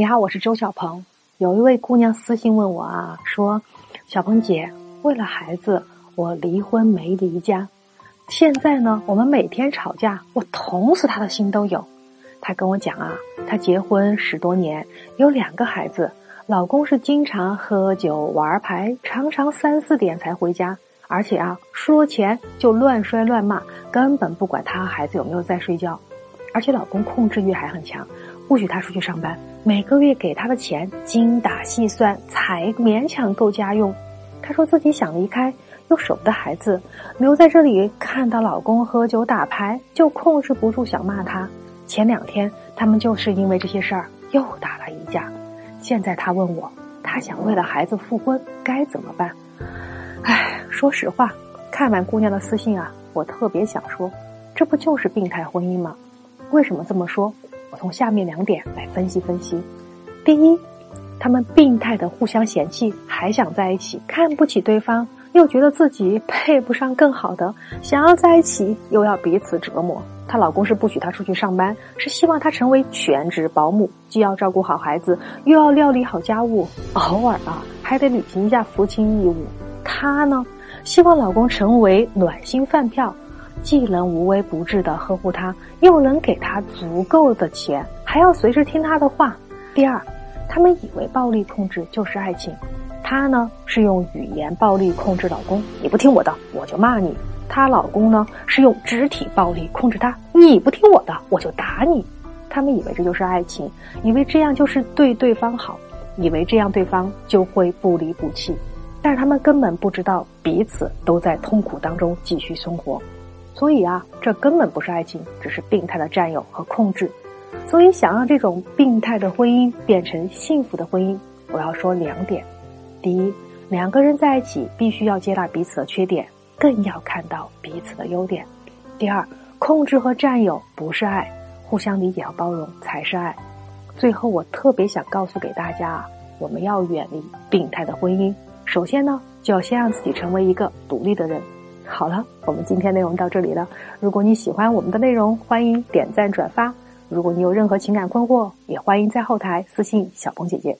你好，我是周小鹏。有一位姑娘私信问我啊，说：“小鹏姐，为了孩子，我离婚没离家。现在呢，我们每天吵架，我捅死他的心都有。”她跟我讲啊，她结婚十多年，有两个孩子，老公是经常喝酒玩牌，常常三四点才回家，而且啊，输了钱就乱摔乱骂，根本不管她孩子有没有在睡觉。而且老公控制欲还很强，不许他出去上班。每个月给他的钱精打细算，才勉强够家用。她说自己想离开，又舍不得孩子，留在这里看到老公喝酒打牌，就控制不住想骂他。前两天他们就是因为这些事儿又打了一架。现在他问我，他想为了孩子复婚，该怎么办？唉，说实话，看完姑娘的私信啊，我特别想说，这不就是病态婚姻吗？为什么这么说？我从下面两点来分析分析。第一，他们病态的互相嫌弃，还想在一起，看不起对方，又觉得自己配不上更好的，想要在一起，又要彼此折磨。她老公是不许她出去上班，是希望她成为全职保姆，既要照顾好孩子，又要料理好家务，偶尔啊还得履行一下夫亲义务。她呢，希望老公成为暖心饭票。既能无微不至的呵护她，又能给她足够的钱，还要随时听她的话。第二，他们以为暴力控制就是爱情，她呢是用语言暴力控制老公，你不听我的我就骂你；她老公呢是用肢体暴力控制她，你不听我的我就打你。他们以为这就是爱情，以为这样就是对对方好，以为这样对方就会不离不弃，但是他们根本不知道彼此都在痛苦当中继续生活。所以啊，这根本不是爱情，只是病态的占有和控制。所以，想让这种病态的婚姻变成幸福的婚姻，我要说两点：第一，两个人在一起必须要接纳彼此的缺点，更要看到彼此的优点；第二，控制和占有不是爱，互相理解和包容才是爱。最后，我特别想告诉给大家啊，我们要远离病态的婚姻。首先呢，就要先让自己成为一个独立的人。好了，我们今天内容到这里了。如果你喜欢我们的内容，欢迎点赞转发。如果你有任何情感困惑，也欢迎在后台私信小鹏姐姐。